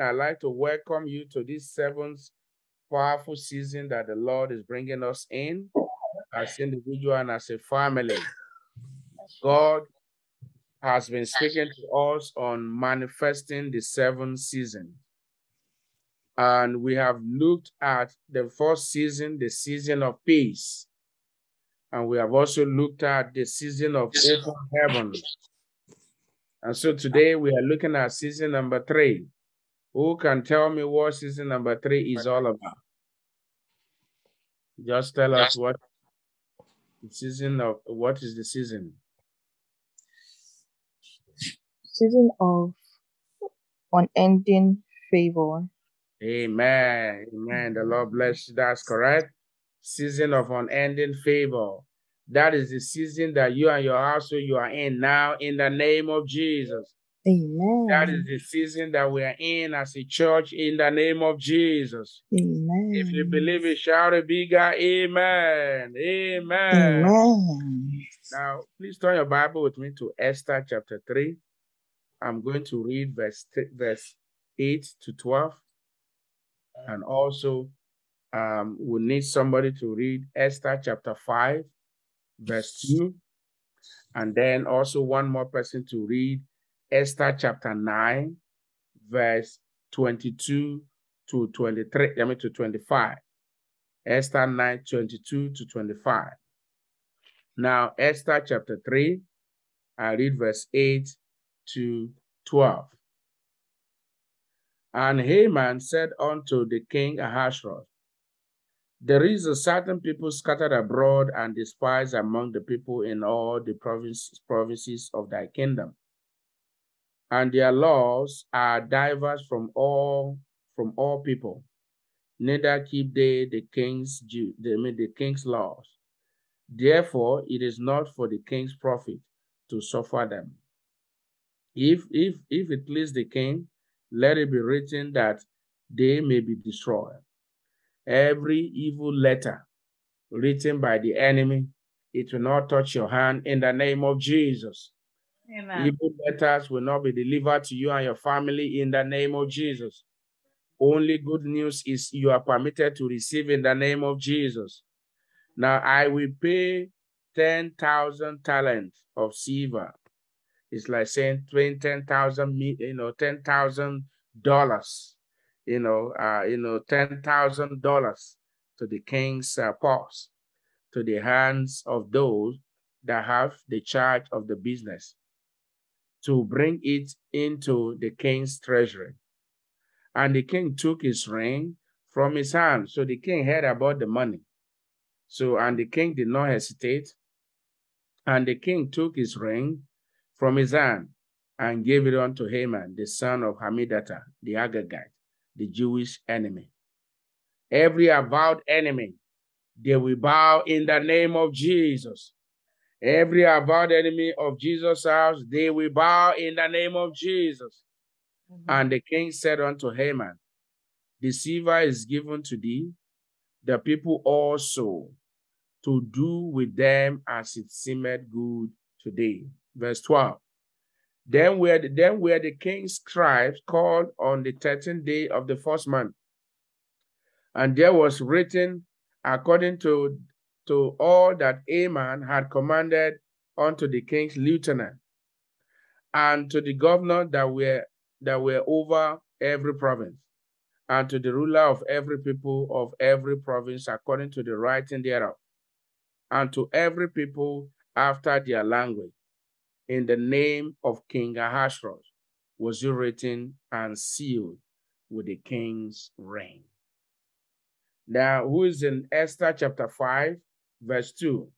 I'd like to welcome you to this seventh powerful season that the Lord is bringing us in as individual and as a family. God has been speaking to us on manifesting the seventh season. And we have looked at the first season, the season of peace. And we have also looked at the season of open heaven. And so today we are looking at season number three, who can tell me what season number three is all about? Just tell us what season of what is the season? Season of unending favor. Amen. Amen. The Lord bless you. That's correct. Season of unending favor. That is the season that you and your household you are in now in the name of Jesus. Amen. That is the season that we are in as a church in the name of Jesus. Amen. If you believe it, shout a bigger amen. Amen. Amen. Now, please turn your Bible with me to Esther chapter 3. I'm going to read verse, verse 8 to 12. And also, um, we need somebody to read Esther chapter 5, verse 2. And then also one more person to read Esther chapter 9, verse 22 to 23, I mean to 25. Esther 9, 22 to 25. Now, Esther chapter 3, I read verse 8 to 12. And Haman said unto the king Ahasuerus, There is a certain people scattered abroad and despised among the people in all the provinces, provinces of thy kingdom and their laws are diverse from all from all people. Neither keep they the king's they mean the king's laws. Therefore, it is not for the king's profit to suffer them. If if if it please the king, let it be written that they may be destroyed. Every evil letter written by the enemy, it will not touch your hand in the name of Jesus. Amen. Evil letters will not be delivered to you and your family in the name of Jesus. Only good news is you are permitted to receive in the name of Jesus. Now I will pay 10,000 talents of silver. It's like saying 20, 10,000, you know, $10,000, you know, uh, you know, $10,000 to the king's uh, purse, to the hands of those that have the charge of the business to bring it into the king's treasury. And the king took his ring from his hand. So the king heard about the money. So, and the king did not hesitate. And the king took his ring from his hand and gave it unto Haman, the son of Hammedatha, the Agagite, the Jewish enemy. Every avowed enemy, they will bow in the name of Jesus. Every avowed enemy of Jesus' house, they will bow in the name of Jesus. Mm-hmm. And the king said unto Haman, The silver is given to thee, the people also, to do with them as it seemed good to thee. Verse 12. Then were the, then were the king's scribes called on the 13th day of the first month. And there was written according to to all that Aman had commanded unto the king's lieutenant and to the governor that were that were over every province and to the ruler of every people of every province according to the writing thereof and to every people after their language in the name of king ahasuerus was it written and sealed with the king's ring. Now who is in esther chapter 5 verse 2.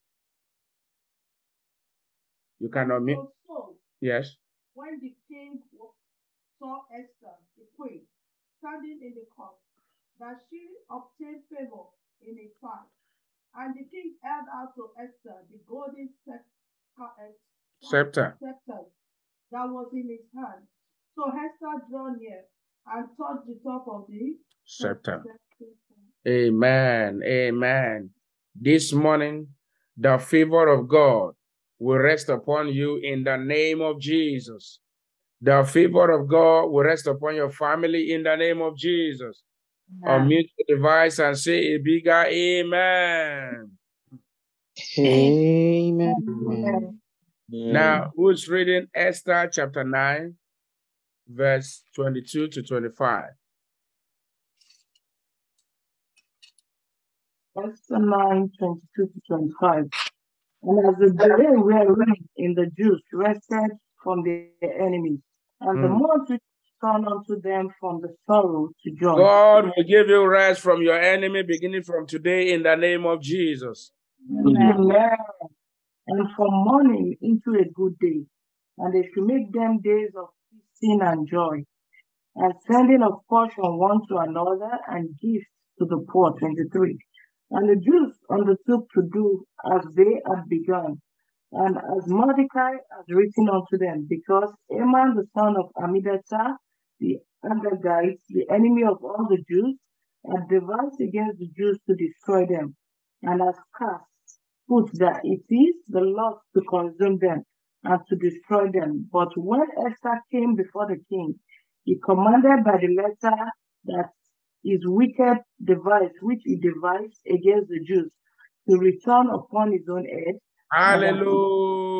You cannot meet. Oh, so, yes. When the king saw Esther, the queen, standing in the court, that she obtained favor in his sight, and the king held out to Esther the golden scepter, scepter. scepter that was in his hand. So Esther drew near and touched the top of the scepter. Amen. Amen. This morning, the favor of God will rest upon you in the name of Jesus. The favor of God will rest upon your family in the name of Jesus. Amen. Unmute your device and say a bigger amen. Amen. Amen. Now, who's reading Esther chapter 9, verse 22 to 25? Esther 9, 22 to 25. And as the delay were reigned in the Jews rested from their enemies, and the Mm. multitude turned unto them from the sorrow to joy. God will give you rest from your enemy beginning from today in the name of Jesus. Amen. Amen. And from mourning into a good day, and they should make them days of feasting and joy, and sending of portion one to another, and gifts to the poor. 23. And the Jews undertook to do as they had begun, and as Mordecai had written unto them, because Haman the son of Amidatha, the Agagite, the enemy of all the Jews, had devised against the Jews to destroy them, and has cast Pur that it is the Lord to consume them and to destroy them. But when Esther came before the king, he commanded by the letter that his wicked device, which he devised against the Jews, to return upon his own head. Hallelujah.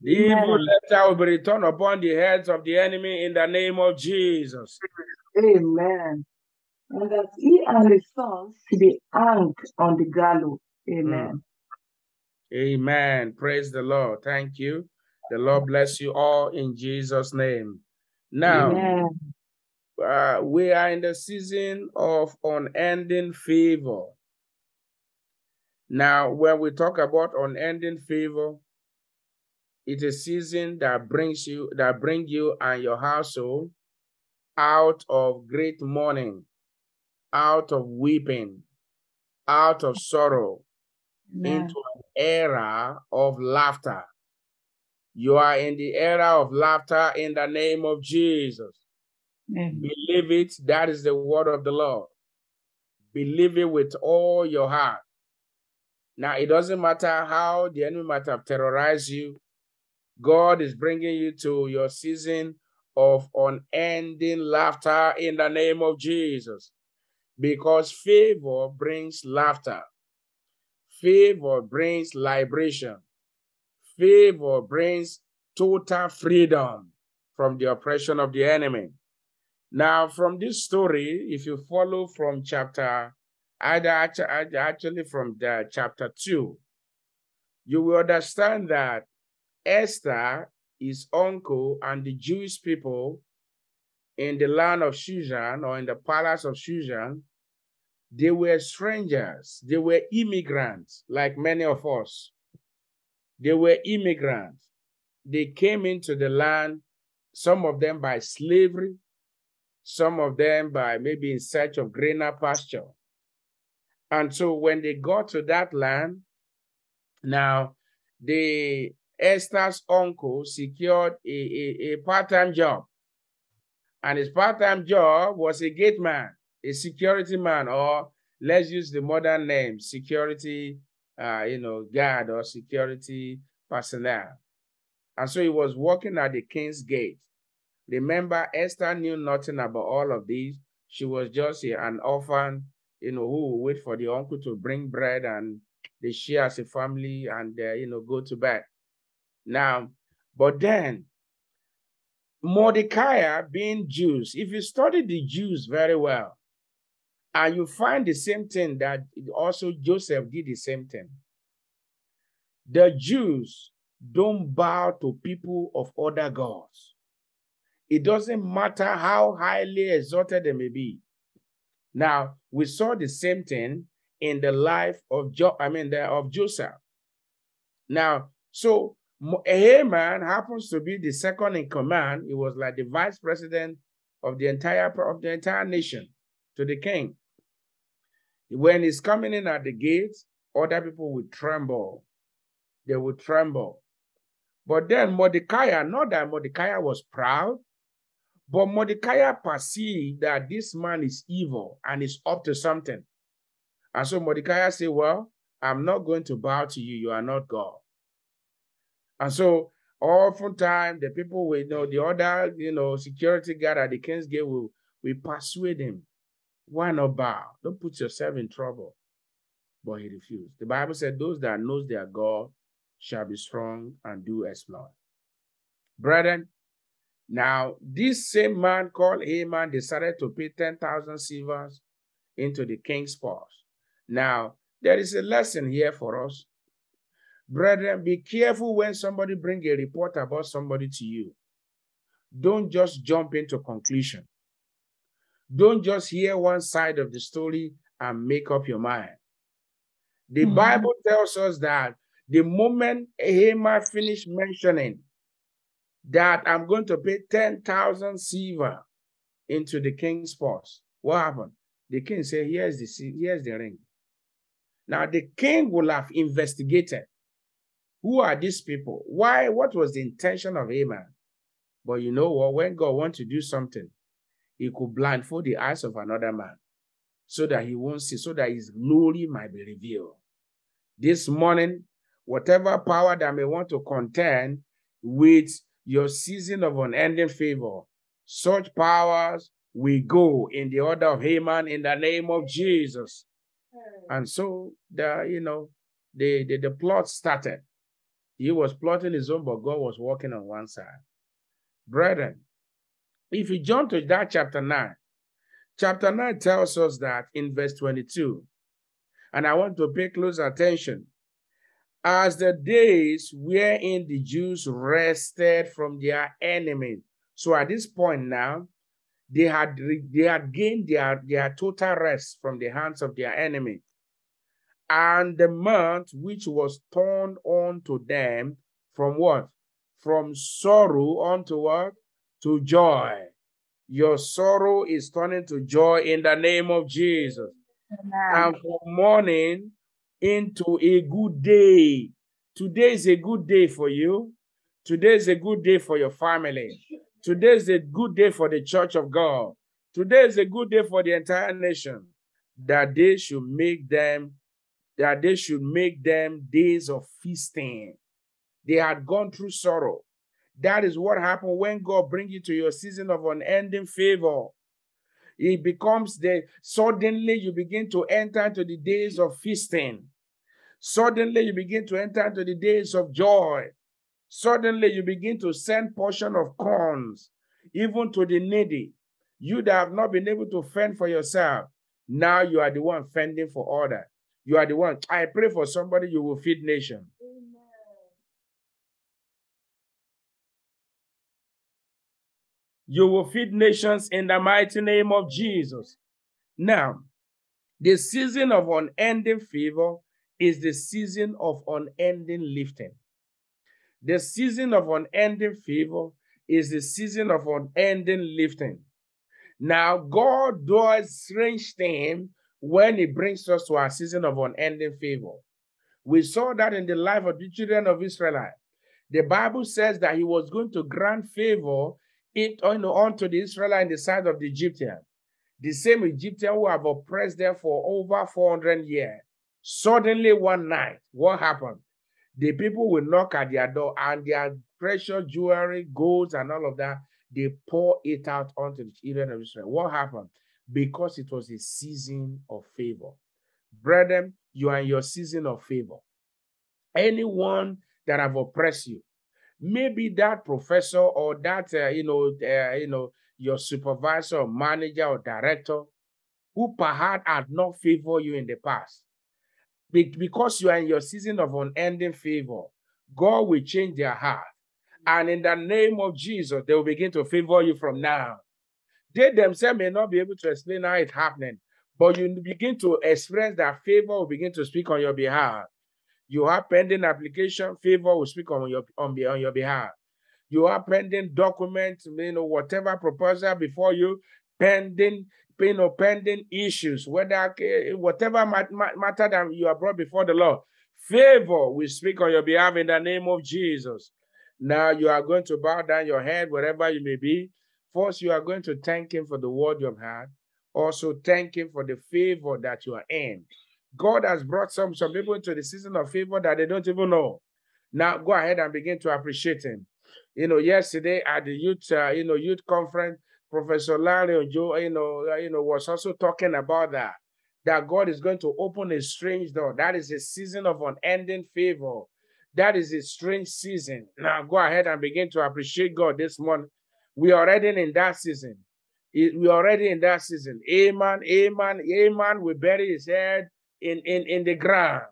The evil letter will be returned upon the heads of the enemy in the name of Jesus. Amen. And that he and his sons should be hanged on the gallows. Amen. Mm. Amen. Praise the Lord. Thank you. The Lord bless you all in Jesus' name. Now, Amen. Uh, we are in the season of unending favor. Now, when we talk about unending favor, it's a season that brings you that bring you and your household out of great mourning, out of weeping, out of sorrow, Amen. into an era of laughter. You are in the era of laughter in the name of Jesus. Believe it, that is the word of the Lord. Believe it with all your heart. Now, it doesn't matter how the enemy might have terrorized you, God is bringing you to your season of unending laughter in the name of Jesus. Because favor brings laughter, favor brings liberation, favor brings total freedom from the oppression of the enemy. Now, from this story, if you follow from chapter, either actu- actu- actually from the chapter two, you will understand that Esther, his uncle, and the Jewish people in the land of Shushan or in the palace of Shushan, they were strangers. They were immigrants, like many of us. They were immigrants. They came into the land, some of them by slavery, some of them by maybe in search of greener pasture. And so when they got to that land, now the Esther's uncle secured a, a, a part-time job. And his part-time job was a gate man, a security man, or let's use the modern name, security, uh, you know, guard or security personnel. And so he was working at the king's gate. Remember, Esther knew nothing about all of these. She was just an orphan, you know, who would wait for the uncle to bring bread and they share as a family and, uh, you know, go to bed. Now, but then Mordecai being Jews, if you study the Jews very well, and you find the same thing that also Joseph did the same thing. The Jews don't bow to people of other gods. It doesn't matter how highly exalted they may be. Now, we saw the same thing in the life of jo- I mean, the, of Joseph. Now, so Haman happens to be the second in command. He was like the vice president of the entire of the entire nation to the king. When he's coming in at the gates, other people would tremble. They would tremble. But then Mordecai, not that Mordecai was proud, but Mordecai perceived that this man is evil and is up to something. And so Mordecai said, Well, I'm not going to bow to you. You are not God. And so Oftentimes, the people we know, the other, you know, security guard at the king's gate will, will persuade him. Why not bow? Don't put yourself in trouble. But he refused. The Bible said, Those that knows their God shall be strong and do exploit. Brethren, now this same man called Haman decided to pay 10,000 silvers into the king's purse. Now, there is a lesson here for us. Brethren, be careful when somebody bring a report about somebody to you. Don't just jump into conclusion. Don't just hear one side of the story and make up your mind. The Mhm. Bible tells us that the moment Haman finished mentioning that I'm going to pay 10,000 silver into the king's purse, what happened? The king said, Here's the, here's the ring. Now, the king will have investigated who are these people? Why? What was the intention of Haman? But you know what? When God wants to do something, he could blindfold the eyes of another man so that he won't see, so that his glory might be revealed. This morning, whatever power that may want to contend with your season of unending favor, such powers we go in the order of Haman in the name of Jesus. And so the you know the, the the plot started. He was plotting his own, but God was working on one side. Brethren, if you jump to that chapter 9, chapter 9 tells us that in verse 22, and I want to pay close attention. As the days wherein the Jews rested from their enemies. So at this point now, they had they had gained their, their total rest from the hands of their enemy. And the month which was turned on to them from what? From sorrow unto what? To joy. Your sorrow is turning to joy in the name of Jesus. Amen. And from morning into a good day. Today is a good day for you. Today is a good day for your family. Today is a good day for the church of God. Today is a good day for the entire nation. That they should make them, that they should make them days of feasting. They had gone through sorrow. That is what happened when God brings you to your season of unending favor. It becomes the suddenly you begin to enter into the days of feasting. Suddenly you begin to enter into the days of joy. Suddenly you begin to send portion of corns even to the needy. You that have not been able to fend for yourself, now you are the one fending for other. You are the one. I pray for somebody you will feed nation. You will feed nations in the mighty name of Jesus. Now, the season of unending favor is the season of unending lifting. The season of unending favor is the season of unending lifting. Now, God does strange things when He brings us to our season of unending favor. We saw that in the life of the children of Israel. The Bible says that He was going to grant favor it uh, on unto the Israelite in the sight of the Egyptian. The same Egyptian who have oppressed them for over 400 years. Suddenly, one night, what happened? The people will knock at their door and their precious jewelry, golds, and all of that, they pour it out onto the children of Israel. What happened? Because it was a season of favor. Brethren, you are in your season of favor. Anyone that have oppressed you, maybe that professor or that uh, you know uh, you know your supervisor or manager or director who perhaps had not favored you in the past because you are in your season of unending favor god will change their heart. And in the name of jesus they will begin to favor you from now. They themselves may not be able to explain how it's happening but you begin to experience that favor will begin to speak on your behalf. You have pending application, favor will speak on your on, on your behalf. You have pending documents, you know, whatever proposal before you, pending, you know, pending issues, whether whatever mat- mat- matter that you are brought before the Lord, favor we speak on your behalf in the name of Jesus. Now you are going to bow down your head wherever you may be. First, you are going to thank Him for the word you have had. Also, thank Him for the favor that you are in. God has brought some, some people into the season of favor that they don't even know. Now go ahead and begin to appreciate him. You know, yesterday at the youth, uh, you know, youth conference, Professor Larry Ojo, you know, uh, you know, was also talking about that. That God is going to open a strange door. That is a season of unending favor. That is a strange season. Now go ahead and begin to appreciate God this morning. We are already in that season. We are already in that season. Amen. Amen. Amen. We bury his head in, in, in the ground.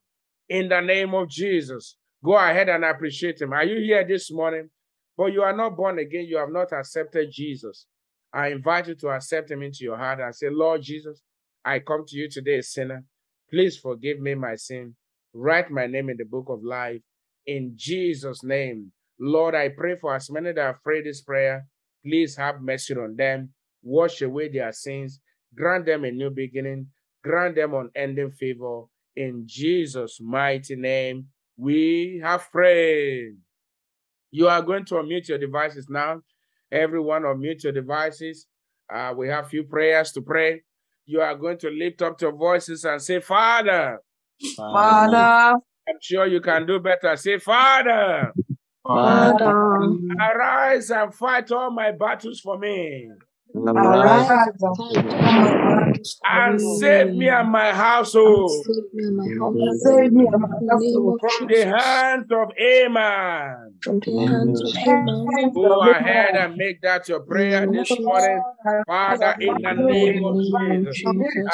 In the name of Jesus. Go ahead and appreciate him. Are you here this morning? But you are not born again. You have not accepted Jesus. I invite you to accept him into your heart and say, Lord Jesus, I come to you today, a sinner. Please forgive me my sin. Write my name in the book of life. In Jesus' name. Lord, I pray for as many that have prayed this prayer. Please have mercy on them. Wash away their sins. Grant them a new beginning. Grant them unending favor. In Jesus' mighty name, we have prayed. You are going to unmute your devices now. Everyone, unmute your devices. Uh, we have few prayers to pray. You are going to lift up your voices and say, Father. Father, I'm sure you can do better. Say, Father, Father, arise and fight all my battles for me. Arise And save me and my household Save me and my household. Save me and my In the name of from the Jesus. hands of Aman. From the hands of Haman. Go ahead and make that your prayer this morning. Father, in the name of Jesus,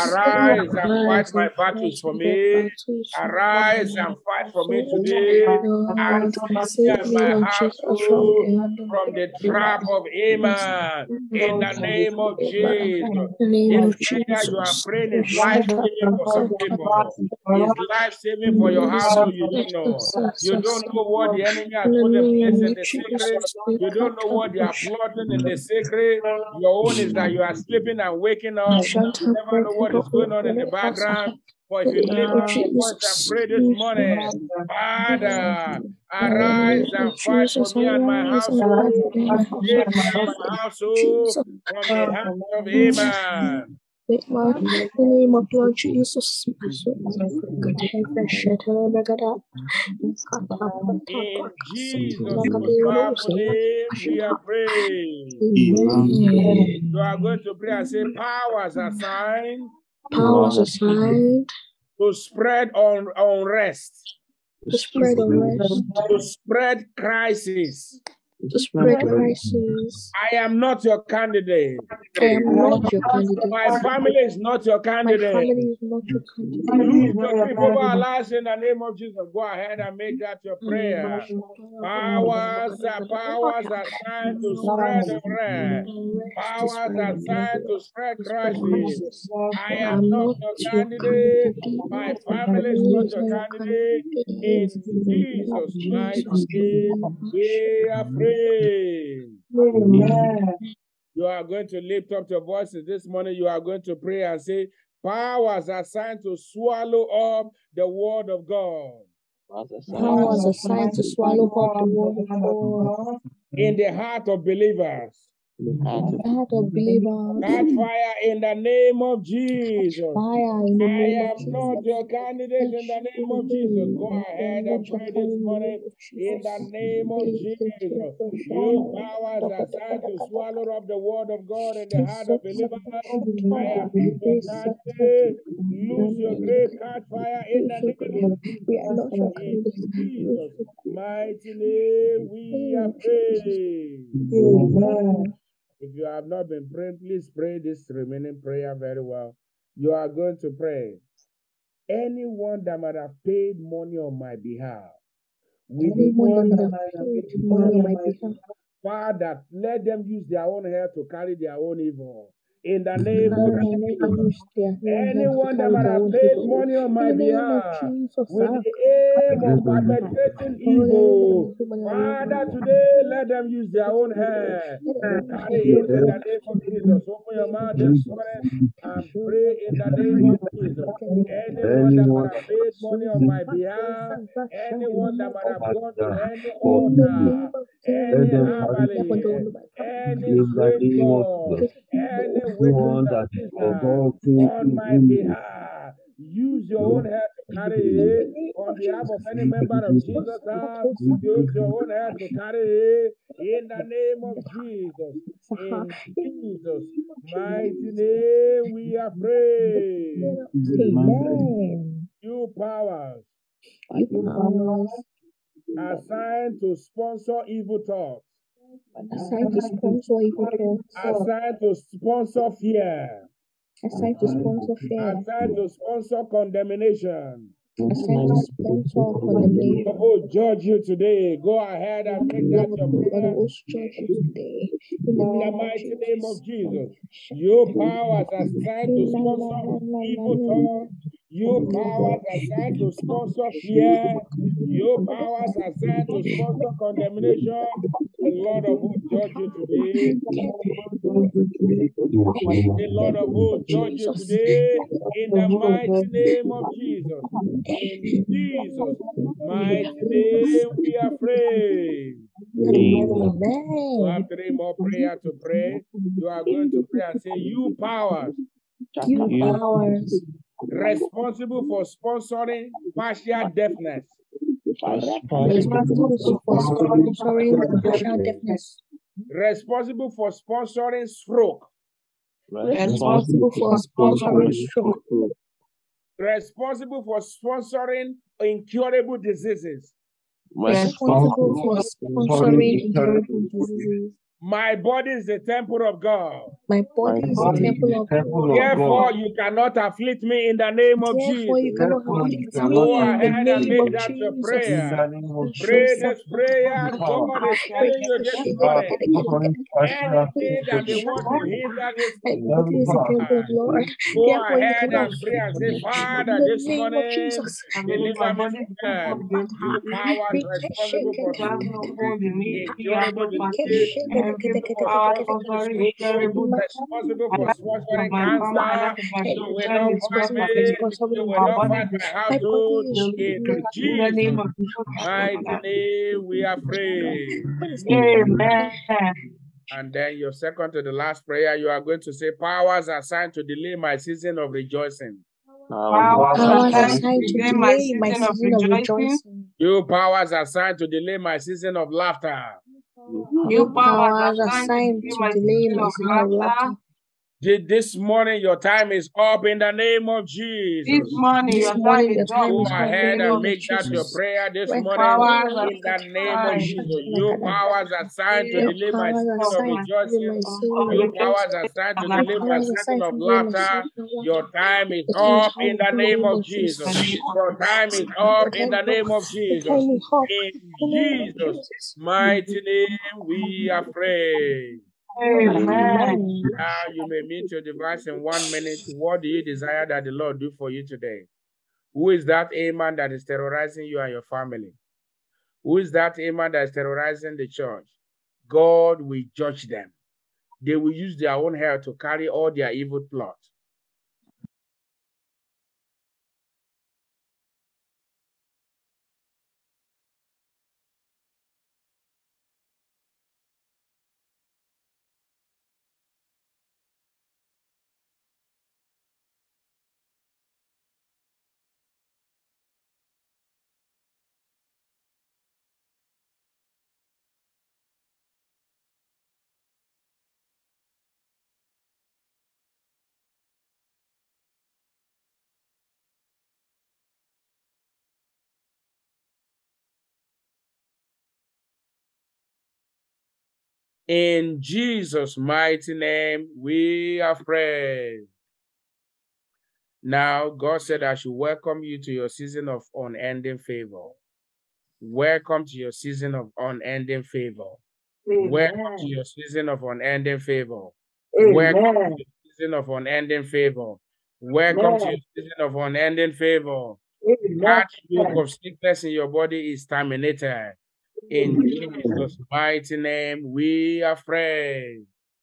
arise and fight my battles for me. Arise and fight for me today. And Save me, Lord Jesus, from the From the trap of Aman. In the name of Jesus. name of This prayer you are praying is life saving for some people. It's life saving for your household. You don't know. You don't know what the enemy has In the put in place in the secret. Jesus, You don't know what they are plotting in the secret. Your own is that you are sleeping and waking up. You never know what is going on in the background. But if you lift your voice and pray this morning, Father, arise and fight for me and my arise and fight household. for me and my Save me household. and my household from the hands of my in the name of Lord Jesus. my soul is good. Heaven, shelter, begada. In Jesus' most powerful name, we are praying. Amen. You are going to pray and say, powers assigned Powers assigned to spread on unrest, to spread unrest, to spread crisis. To spread crisis. I am not your candidate. I am not your candidate. My family is not your candidate. My candidate. family is not your candidate. your grip over our lives in the name of Jesus. Go ahead and make that your prayer. Powers are powers assigned to spread unrest. Powers assigned to spread crisis. I am not your candidate. My family is not your candidate. In Jesus' mighty name, we are praying. You are going to lift up your voices this morning. You are going to pray and say, Powers assigned to swallow up the word of God Powers assigned to swallow up the word of God. in the heart of believers. The heart of believers. Catch fire in the name of Jesus. Fire in the I am of not Jesus. your candidate in the name of Jesus. Go ahead and pray this morning in the name of Jesus. You powers assigned to swallow up the word of God in the heart of believers. I am not your candidate. Lose your grip, catch fire in the name of We are not your. Jesus' mighty name. We are praying. If you have not been praying, please pray this remaining prayer very well. You are going to pray. Anyone that might have paid money on my behalf, with the Anyone that money have paid money on my behalf, Father, let them use their own hair to carry their own evil. In the name of Father, let them Jesus. use their own hands to Anyone that carry might their have own paid evil. money on my the name of behalf, Jesus, with the aim of perpetrating evil, Father, today let them use their own to carry it in the name of Jesus. Open your mouth this morning and pray in the name of Jesus. Anyone that might have paid money on my behalf, anyone that might have gone to any in the name altar, any herbalist, any In the strange name of god, any Anyone witches that is provoking on my behalf, use your own hair to carry it. On behalf of any member of Jesus' house, uh, use your own hand to carry it. In the name of Jesus. In Jesus' mighty name, we are praying. Amen. You powers You powers assigned to sponsor evil thoughts, assigned to sponsor evil thoughts, assigned to sponsor fear, assigned to sponsor fear, assigned to sponsor condemnation. assigned to sponsor condemnation. Oh, judge you today. Go ahead and make that your Lord, prayer. will judge you today. In the In the name of mighty name of Jesus. Jesus. You powers assigned to sponsor evil thoughts. You powers assigned to sponsor fear. You powers are assigned to sponsor condemnation. The Lord of hosts judge you today. The Lord of hosts judge you today. In the mighty name of Jesus. In Jesus' mighty name we are praying. You Amen. have three more prayer to pray. You are going to pray and say, You powers You You- powers responsible for sponsoring partial deafness, responsible for sponsoring partial deafness, responsible for sponsoring stroke, responsible for sponsoring stroke, responsible for sponsoring incurable diseases. responsible for sponsoring incurable diseases. My body is the temple of God. My body is the temple of God. Therefore, you cannot afflict me in the name of Therefore, you Jesus. cannot afflict me Go in ahead the and name make of that your Jesus. prayer. Pray this prayer. God is telling you this morning. Anything that they want to hinder this My body is the temple. Go ahead and pray and say, afflict me. Father, In the this name of morning, deliver me from them. You powers responsible for incurable disease, responsible for sponsoring cancer. You will not find me. You will not find my household. In Jesus' mighty name, we are free. Amen. And then your second to the last prayer, you are going to say, Powers assigned to delay my season of rejoicing. Powers assigned to delay my season of rejoicing. You powers assigned to delay my season of laughter. You powers assigned to delay This morning, your time is up in the name of Jesus. This morning, This your morning, your time Go is up in ahead and make that your prayer this When morning powers in the name of. Jesus. You powers assigned to Your delay my powers of assigned to delay rejoicing. my season of rejoicing. powers assigned to Your powers season assigned to delay my laughter. season of laughter. Your time is up in the name name of of Jesus. Jesus. Your time is up in the name of Jesus. time is up In in the name of Jesus' Jesus. mighty name, we are praying. Amen. Now you may meet your device in one minute. What do you desire that the Lord do for you today? Who is that amen that is terrorizing you and your family? Who is that amen that is terrorizing the church? God will judge them. They will use their own hair to carry all their evil plot. In Jesus' mighty name, we are prayed. Now, God said, I should welcome you to your season of unending favor. Welcome to your season of unending favor. Welcome to your season of unending favor. Welcome to your season of unending favor. Welcome to your season of unending favor. That yoke of sickness in your body is terminated. In Jesus' mighty name, we are prayed.